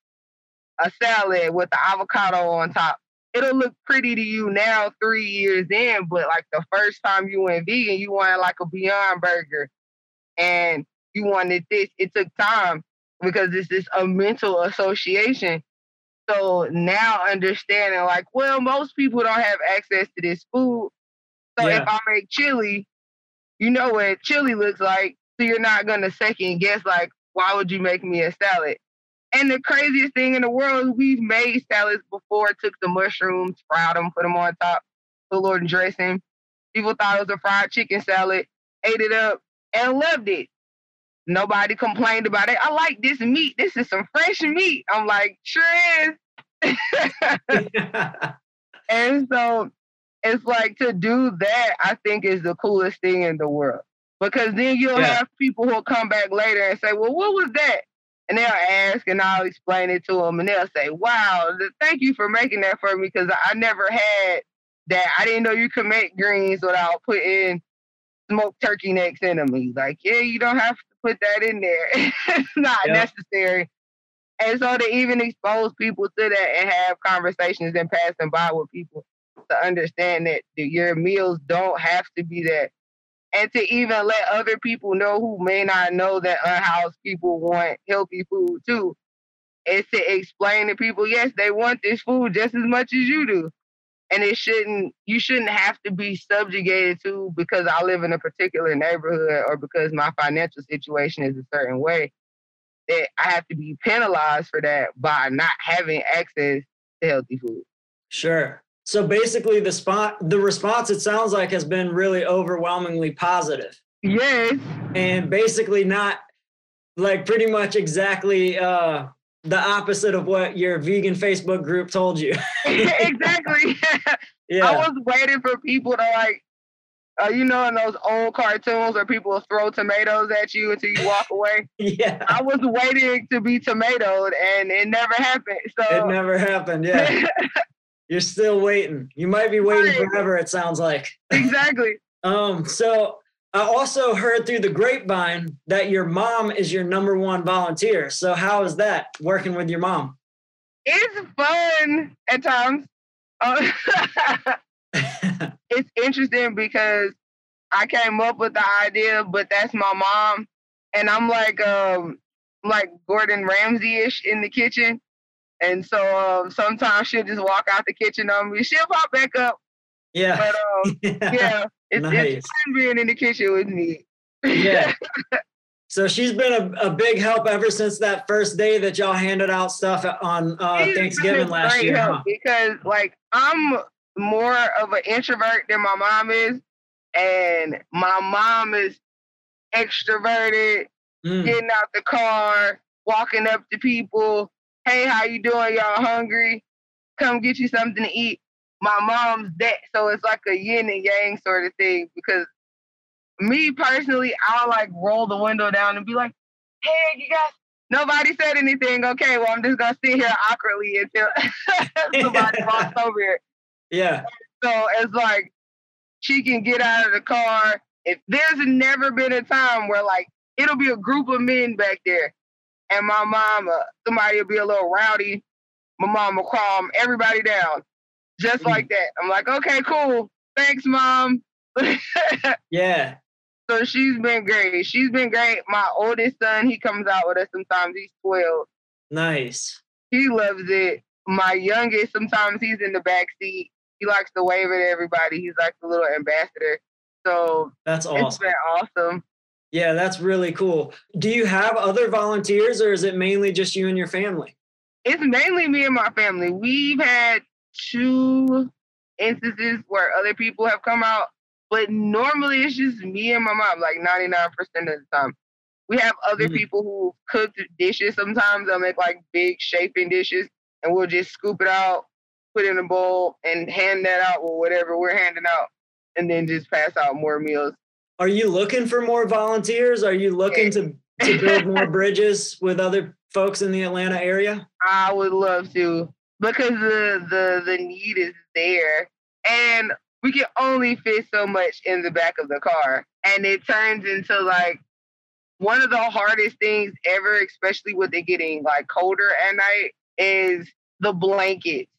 a salad with the avocado on top. It'll look pretty to you now, three years in, but like the first time you went vegan, you wanted like a Beyond Burger and you wanted this. It took time because it's just a mental association. So now understanding, like, well, most people don't have access to this food. So yeah. if I make chili, you know what chili looks like. So you're not gonna second guess like, why would you make me a salad? And the craziest thing in the world is we've made salads before, took the mushrooms, fried them, put them on top, put a little dressing. People thought it was a fried chicken salad, ate it up, and loved it. Nobody complained about it. I like this meat. This is some fresh meat. I'm like, sure is. [LAUGHS] [LAUGHS] and so it's like to do that, I think is the coolest thing in the world. Because then you'll yeah. have people who'll come back later and say, Well, what was that? And they'll ask and I'll explain it to them and they'll say, Wow, thank you for making that for me because I never had that. I didn't know you could make greens without putting smoked turkey necks in them. He's like, Yeah, you don't have to put that in there. [LAUGHS] it's not yep. necessary. And so to even expose people to that and have conversations and passing by with people to understand that your meals don't have to be that. And to even let other people know who may not know that unhoused people want healthy food too. Is to explain to people, yes, they want this food just as much as you do. And it shouldn't you shouldn't have to be subjugated to because I live in a particular neighborhood or because my financial situation is a certain way that I have to be penalized for that by not having access to healthy food. Sure. So basically, the spot, the response it sounds like has been really overwhelmingly positive. Yes. And basically, not like pretty much exactly uh, the opposite of what your vegan Facebook group told you. [LAUGHS] exactly. [LAUGHS] yeah. I was waiting for people to like, uh, you know, in those old cartoons where people throw tomatoes at you until you walk away. [LAUGHS] yeah. I was waiting to be tomatoed, and it never happened. So it never happened. Yeah. You're still waiting. You might be waiting right. forever, it sounds like. [LAUGHS] Exactly. um, so I also heard through the grapevine that your mom is your number one volunteer. So how is that working with your mom? It's fun at times. Uh, [LAUGHS] [LAUGHS] it's interesting because I came up with the idea, but that's my mom. And I'm like um like Gordon Ramsay ish in the kitchen. And so um, sometimes she'll just walk out the kitchen on me. She'll pop back up. Yeah. But um, [LAUGHS] yeah, it's, nice. it's fun being in the kitchen with me. yeah. [LAUGHS] So she's been a, a big help ever since that first day that y'all handed out stuff on uh, Thanksgiving last year. Huh? Because like I'm more of an introvert than my mom is, and my mom is extroverted, mm. getting out the car, walking up to people, hey, how you doing? Y'all hungry? Come get you something to eat. My mom's that. So it's like a yin and yang sort of thing because me personally, I'll like roll the window down and be like, hey, you guys, nobody said anything. Okay, well, I'm just going to sit here awkwardly until [LAUGHS] somebody [LAUGHS] walks over here. Yeah. So it's like she can get out of the car. If there's never been a time where like it'll be a group of men back there and my mama, somebody will be a little rowdy. My mom will calm everybody down just mm. like that. I'm like, okay, cool. Thanks, mom. [LAUGHS] yeah. So she's been great. She's been great. My oldest son, he comes out with us sometimes. He's 12. Nice. He loves it. My youngest, sometimes he's in the back seat. He likes to wave at everybody. He's like the little ambassador. So that's awesome. It's been awesome. Yeah, that's really cool. Do you have other volunteers or is it mainly just you and your family? It's mainly me and my family. We've had two instances where other people have come out, but normally it's just me and my mom, like 99% of the time. We have other mm-hmm. people who cook dishes sometimes. They'll make like big shaping dishes and we'll just scoop it out, put it in a bowl, and hand that out or whatever we're handing out, and then just pass out more meals. Are you looking for more volunteers? Are you looking to, to build [LAUGHS] more bridges with other folks in the Atlanta area? I would love to because the the the need is there, and we can only fit so much in the back of the car, and it turns into like one of the hardest things ever, especially with it getting like colder at night, is the blankets.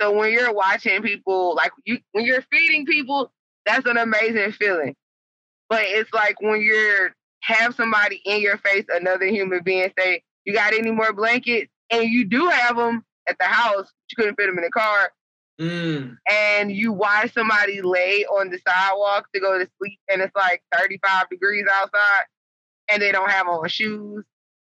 So when you're watching people, like you, when you're feeding people, that's an amazing feeling. But it's like when you're have somebody in your face, another human being say, "You got any more blankets?" and you do have them at the house, you couldn't fit them in the car. Mm. And you watch somebody lay on the sidewalk to go to sleep, and it's like 35 degrees outside and they don't have on shoes.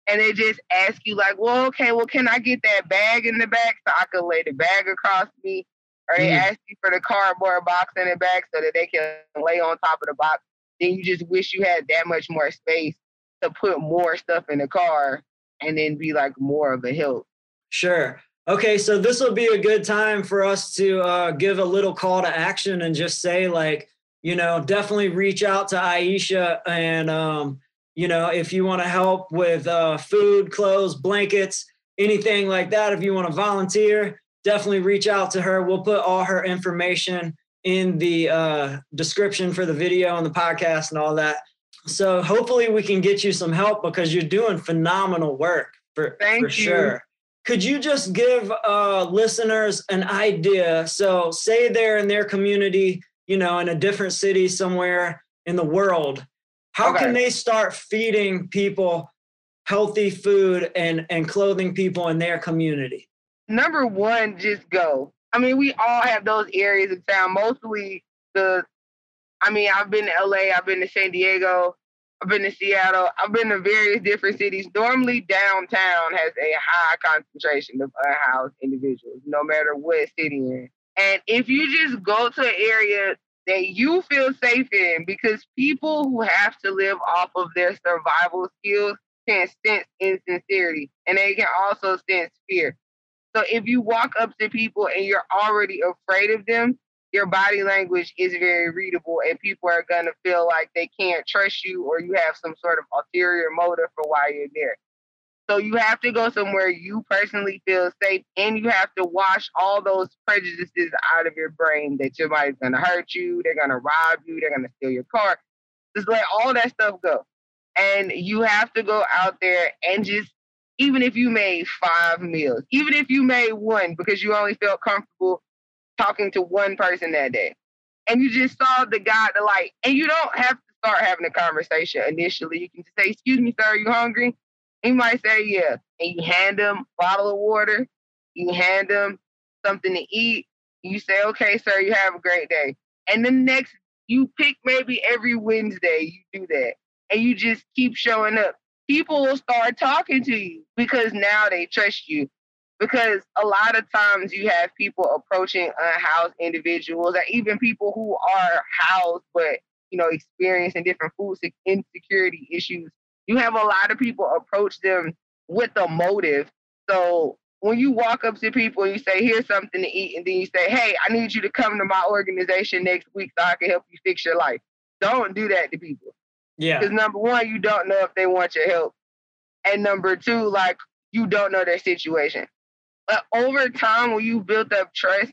And they just ask you, like, well, okay, well, can I get that bag in the back so I can lay the bag across me? Or they mm. ask you for the cardboard box in the back so that they can lay on top of the box. Then you just wish you had that much more space to put more stuff in the car and then be like more of a help. Sure. Okay, so this will be a good time for us to uh, give a little call to action and just say, like, you know, definitely reach out to Aisha and um, you know, if you want to help with uh, food, clothes, blankets, anything like that, if you want to volunteer, definitely reach out to her. We'll put all her information in the uh, description for the video and the podcast and all that. So hopefully we can get you some help because you're doing phenomenal work for, Thank for you. sure. Could you just give uh, listeners an idea? So say they're in their community, you know, in a different city somewhere in the world how okay. can they start feeding people healthy food and, and clothing people in their community? Number one, just go. I mean, we all have those areas of town. Mostly the, I mean, I've been to LA, I've been to San Diego, I've been to Seattle, I've been to various different cities. Normally, downtown has a high concentration of unhoused individuals, no matter what city in. And if you just go to an area that you feel safe in because people who have to live off of their survival skills can sense insincerity and they can also sense fear. So if you walk up to people and you're already afraid of them, your body language is very readable and people are going to feel like they can't trust you or you have some sort of ulterior motive for why you're there. So you have to go somewhere you personally feel safe and you have to wash all those prejudices out of your brain that somebody's gonna hurt you, they're gonna rob you, they're gonna steal your car. Just let all that stuff go. And you have to go out there and just even if you made five meals, even if you made one because you only felt comfortable talking to one person that day. And you just saw the guy the light. And you don't have to start having a conversation initially. You can just say, Excuse me, sir, are you hungry? He might say, yeah. And you hand him a bottle of water, you hand him something to eat, you say, okay, sir, you have a great day. And the next, you pick maybe every Wednesday, you do that. And you just keep showing up. People will start talking to you because now they trust you. Because a lot of times you have people approaching unhoused individuals, or even people who are housed but you know experiencing different food insecurity issues you have a lot of people approach them with a motive. So when you walk up to people and you say, here's something to eat, and then you say, hey, I need you to come to my organization next week so I can help you fix your life. Don't do that to people. Yeah. Because number one, you don't know if they want your help. And number two, like you don't know their situation. But over time, when you build up trust,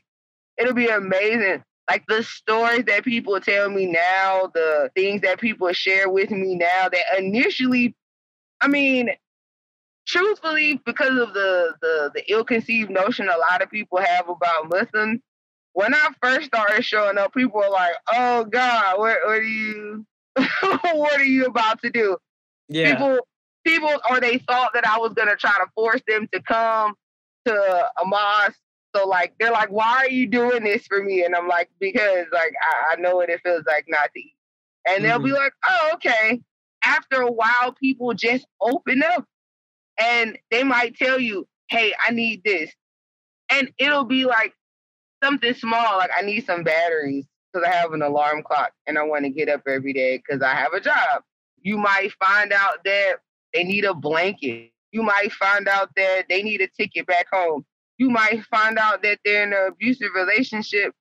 it'll be amazing like the stories that people tell me now, the things that people share with me now that initially, I mean, truthfully, because of the, the, the ill-conceived notion a lot of people have about Muslims, when I first started showing up, people were like, "Oh God, what, what are you, [LAUGHS] what are you about to do?" Yeah. People, people, or they thought that I was gonna try to force them to come to a mosque so like they're like, why are you doing this for me? And I'm like, because like I, I know what it feels like not to eat. And they'll mm-hmm. be like, oh, okay. After a while, people just open up and they might tell you, hey, I need this. And it'll be like something small, like I need some batteries because I have an alarm clock and I want to get up every day because I have a job. You might find out that they need a blanket. You might find out that they need a ticket back home you might find out that they're in an abusive relationship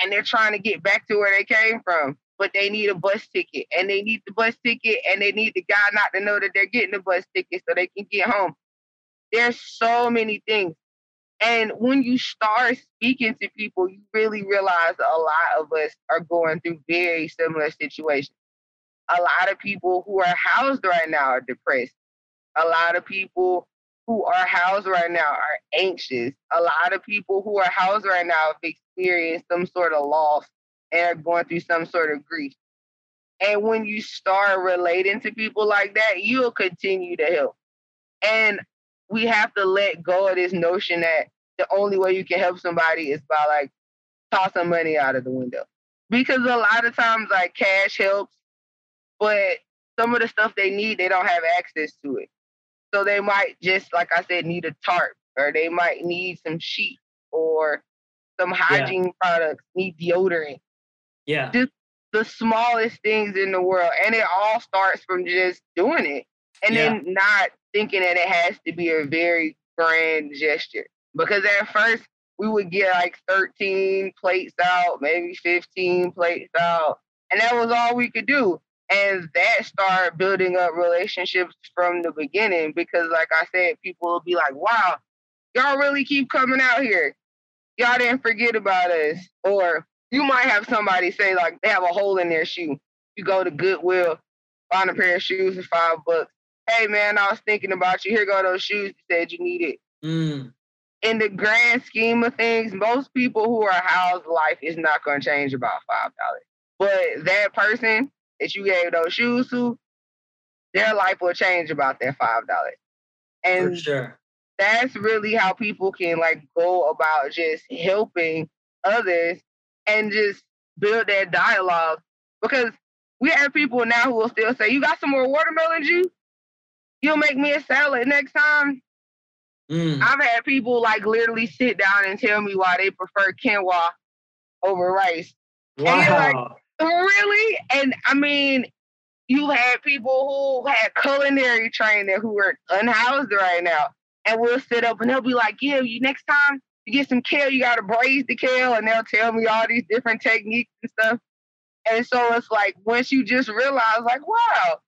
and they're trying to get back to where they came from, but they need a bus ticket and they need the bus ticket and they need the guy not to know that they're getting the bus ticket so they can get home. There's so many things. And when you start speaking to people, you really realize a lot of us are going through very similar situations. A lot of people who are housed right now are depressed. A lot of people who are housed right now are anxious. A lot of people who are housed right now have experienced some sort of loss and are going through some sort of grief. And when you start relating to people like that, you'll continue to help. And we have to let go of this notion that the only way you can help somebody is by like tossing money out of the window. Because a lot of times like cash helps, but some of the stuff they need, they don't have access to it. So they might just, like I said, need a tarp, or they might need some sheet or some hygiene yeah. products, need deodorant. Yeah. Just the smallest things in the world. And it all starts from just doing it. And yeah. then not thinking that it has to be a very grand gesture. Because at first we would get like 13 plates out, maybe 15 plates out. And that was all we could do. And that started building up relationships from the beginning because, like I said, people will be like, wow, y'all really keep coming out here. Y'all didn't forget about us. Or you might have somebody say, like, they have a hole in their shoe. You go to Goodwill, find a pair of shoes for five bucks. Hey, man, I was thinking about you. Here go those shoes. You said you need it. Mm. In the grand scheme of things, most people who are housed, life is not going to change about $5. But that person, that you gave those shoes to, their life will change about that five dollars. And sure. that's really how people can like go about just helping others and just build that dialogue. Because we have people now who will still say, You got some more watermelon juice? You'll make me a salad next time. Mm. I've had people like literally sit down and tell me why they prefer quinoa over rice. Wow. And like, Really? And I mean, you had people who had culinary training who are unhoused right now. And we'll sit up and they'll be like, yeah, you next time you get some kale, you gotta braise the kale, and they'll tell me all these different techniques and stuff. And so it's like once you just realize, like, wow,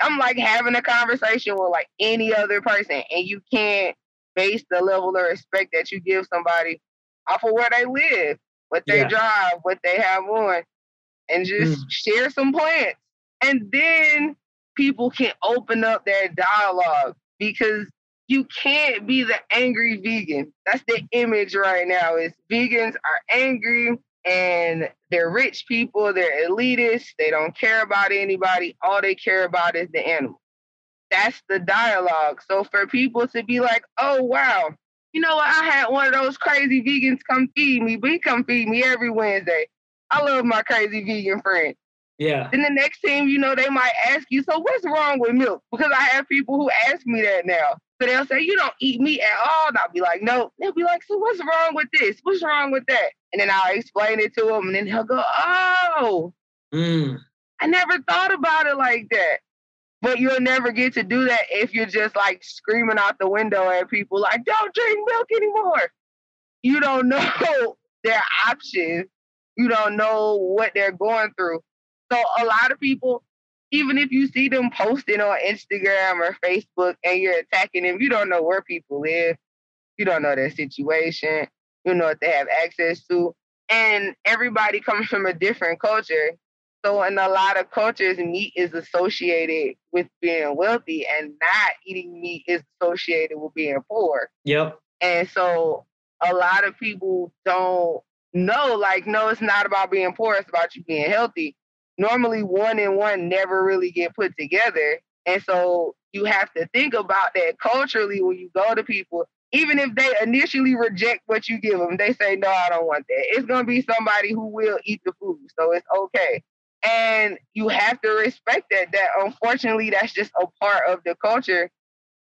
I'm like having a conversation with like any other person, and you can't base the level of respect that you give somebody off of where they live, what they yeah. drive, what they have on and just mm. share some plants. And then people can open up their dialogue because you can't be the angry vegan. That's the image right now is vegans are angry and they're rich people, they're elitists, they don't care about anybody. All they care about is the animal. That's the dialogue. So for people to be like, oh wow, you know what? I had one of those crazy vegans come feed me. We come feed me every Wednesday. I love my crazy vegan friend. Yeah. Then the next thing you know, they might ask you, so what's wrong with milk? Because I have people who ask me that now. So they'll say, you don't eat meat at all. And I'll be like, no. They'll be like, so what's wrong with this? What's wrong with that? And then I'll explain it to them. And then he'll go, oh, mm. I never thought about it like that. But you'll never get to do that if you're just like screaming out the window at people like, don't drink milk anymore. You don't [LAUGHS] know their options you don't know what they're going through. So a lot of people, even if you see them posting on Instagram or Facebook and you're attacking them, you don't know where people live. You don't know their situation. You know what they have access to. And everybody [LAUGHS] comes from a different culture. So in a lot of cultures, meat is associated with being wealthy and not eating meat is associated with being poor. Yep. And so a lot of people don't know, like, no, it's not about being poor, it's about you being healthy. Normally, one and one never really get put together. And so you have to think about that culturally when you go to people. Even if they initially reject what you give them, they say, No, I don't want that. It's going to be somebody who will eat the food. So it's okay. And you have to respect that. That unfortunately, that's just a part of the culture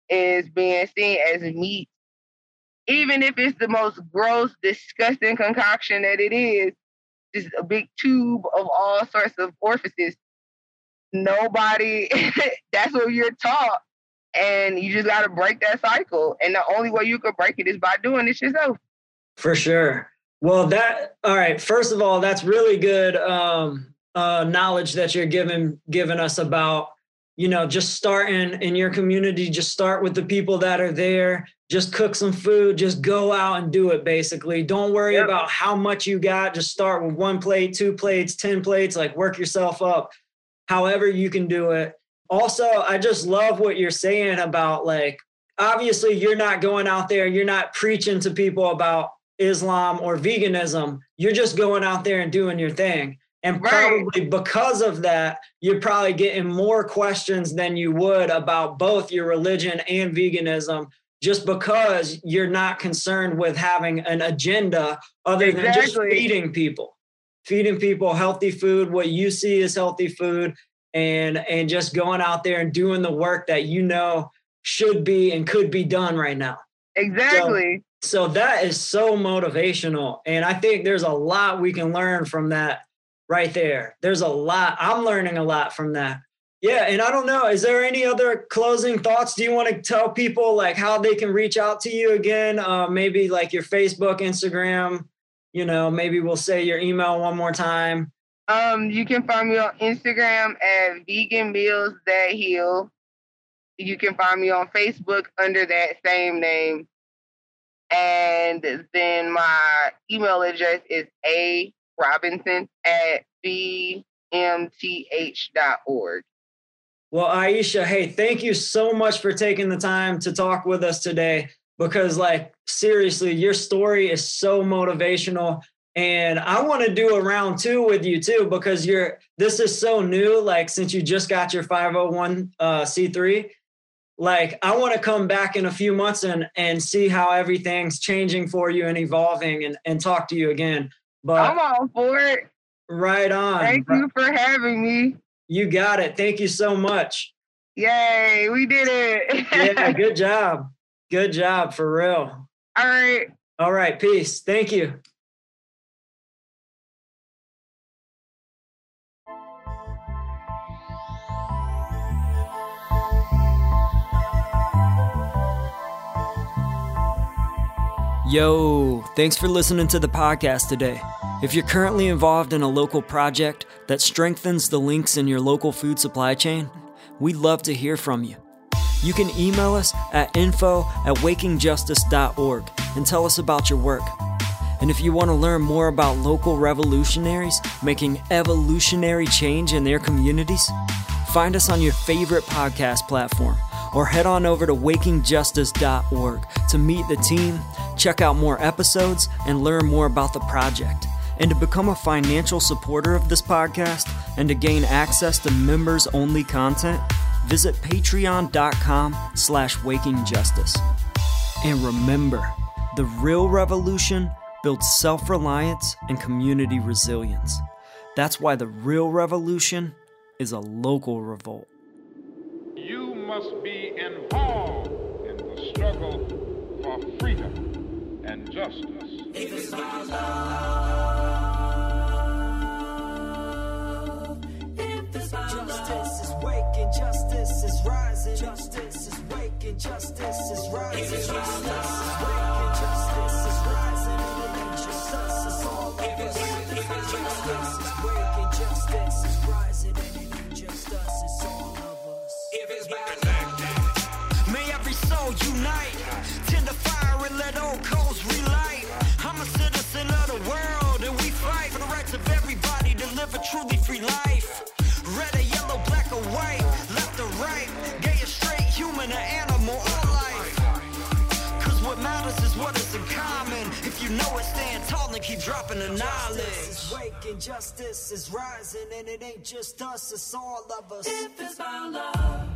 is being seen as meat even if it's the most gross, disgusting concoction that it is, just a big tube of all sorts of orifices. Nobody, [LAUGHS] that's what you're taught. and you just got to break that cycle. And the only way you could break it is by doing it yourself. For sure. Well, that all right. First of all, that's really good um, uh, knowledge that you're giving giving us about you know just starting in your community. Just start with the people that are there. Just cook some food. Just go out and do it. Basically, don't worry yep. about how much you got. Just start with one plate, two plates, ten plates. Like work yourself up. However you can do it. Also, I just love what you're saying about like obviously you're not going out there. You're not preaching to people about Islam or veganism. You're just going out there and doing your thing. And probably right. because of that, you're probably getting more questions than you would about both your religion and veganism, just because you're not concerned with having an agenda other exactly. than just feeding people, feeding people healthy food, what you see is healthy food, and and just going out there and doing the work that you know should be and could be done right now. Exactly. So, so that is so motivational. And I think there's a lot we can learn from that right there. There's a lot. I'm learning a lot from that. Yeah. And I don't know, is there any other closing thoughts? Do you want to tell people like how they can reach out to you again? Uh, maybe like your Facebook, Instagram, you know, maybe we'll say your email one more time. Um, you can find me on Instagram at vegan meals that heal. You can find me on Facebook under that same name. And then my email address is a robinson at vmth.org. Well, Aisha, hey, thank you so much for taking the time to talk with us today because, like, seriously, your story is so motivational. And I want to do a round two with you too because you're this is so new. Like, since you just got your 501 uh, C3, like I want to come back in a few months and and see how everything's changing for you and evolving and and talk to you again. But I'm all for it. Right on. Thank you for having me. You got it. Thank you so much. Yay, we did it. yeah, [LAUGHS] good job. Good job for real. All right. All right, peace. Thank you. Yo, thanks for listening to the podcast today. If you're currently involved in a local project that strengthens the links in your local food supply chain, we'd love to hear from you. You can email us at info at wakingjustice.org and tell us about your work. And if you want to learn more about local revolutionaries making evolutionary change in their communities, find us on your favorite podcast platform or head on over to wakingjustice.org to meet the team, check out more episodes, and learn more about the project. And to become a financial supporter of this podcast and to gain access to members-only content, visit patreon.com slash wakingjustice. And remember, the real revolution builds self-reliance and community resilience. That's why the real revolution is a local revolt You must be involved in the struggle for freedom and justice. If it's about love, if it's about justice is waking, justice is rising, justice is waking, justice is rising, if it's about love, justice is rising, justice is all if it's, justice is waking, justice is rising, and it justice is all of us. If it's about dropping the knowledge. Justice is waking, justice is rising, and it ain't just us, it's all of us. If it's my love.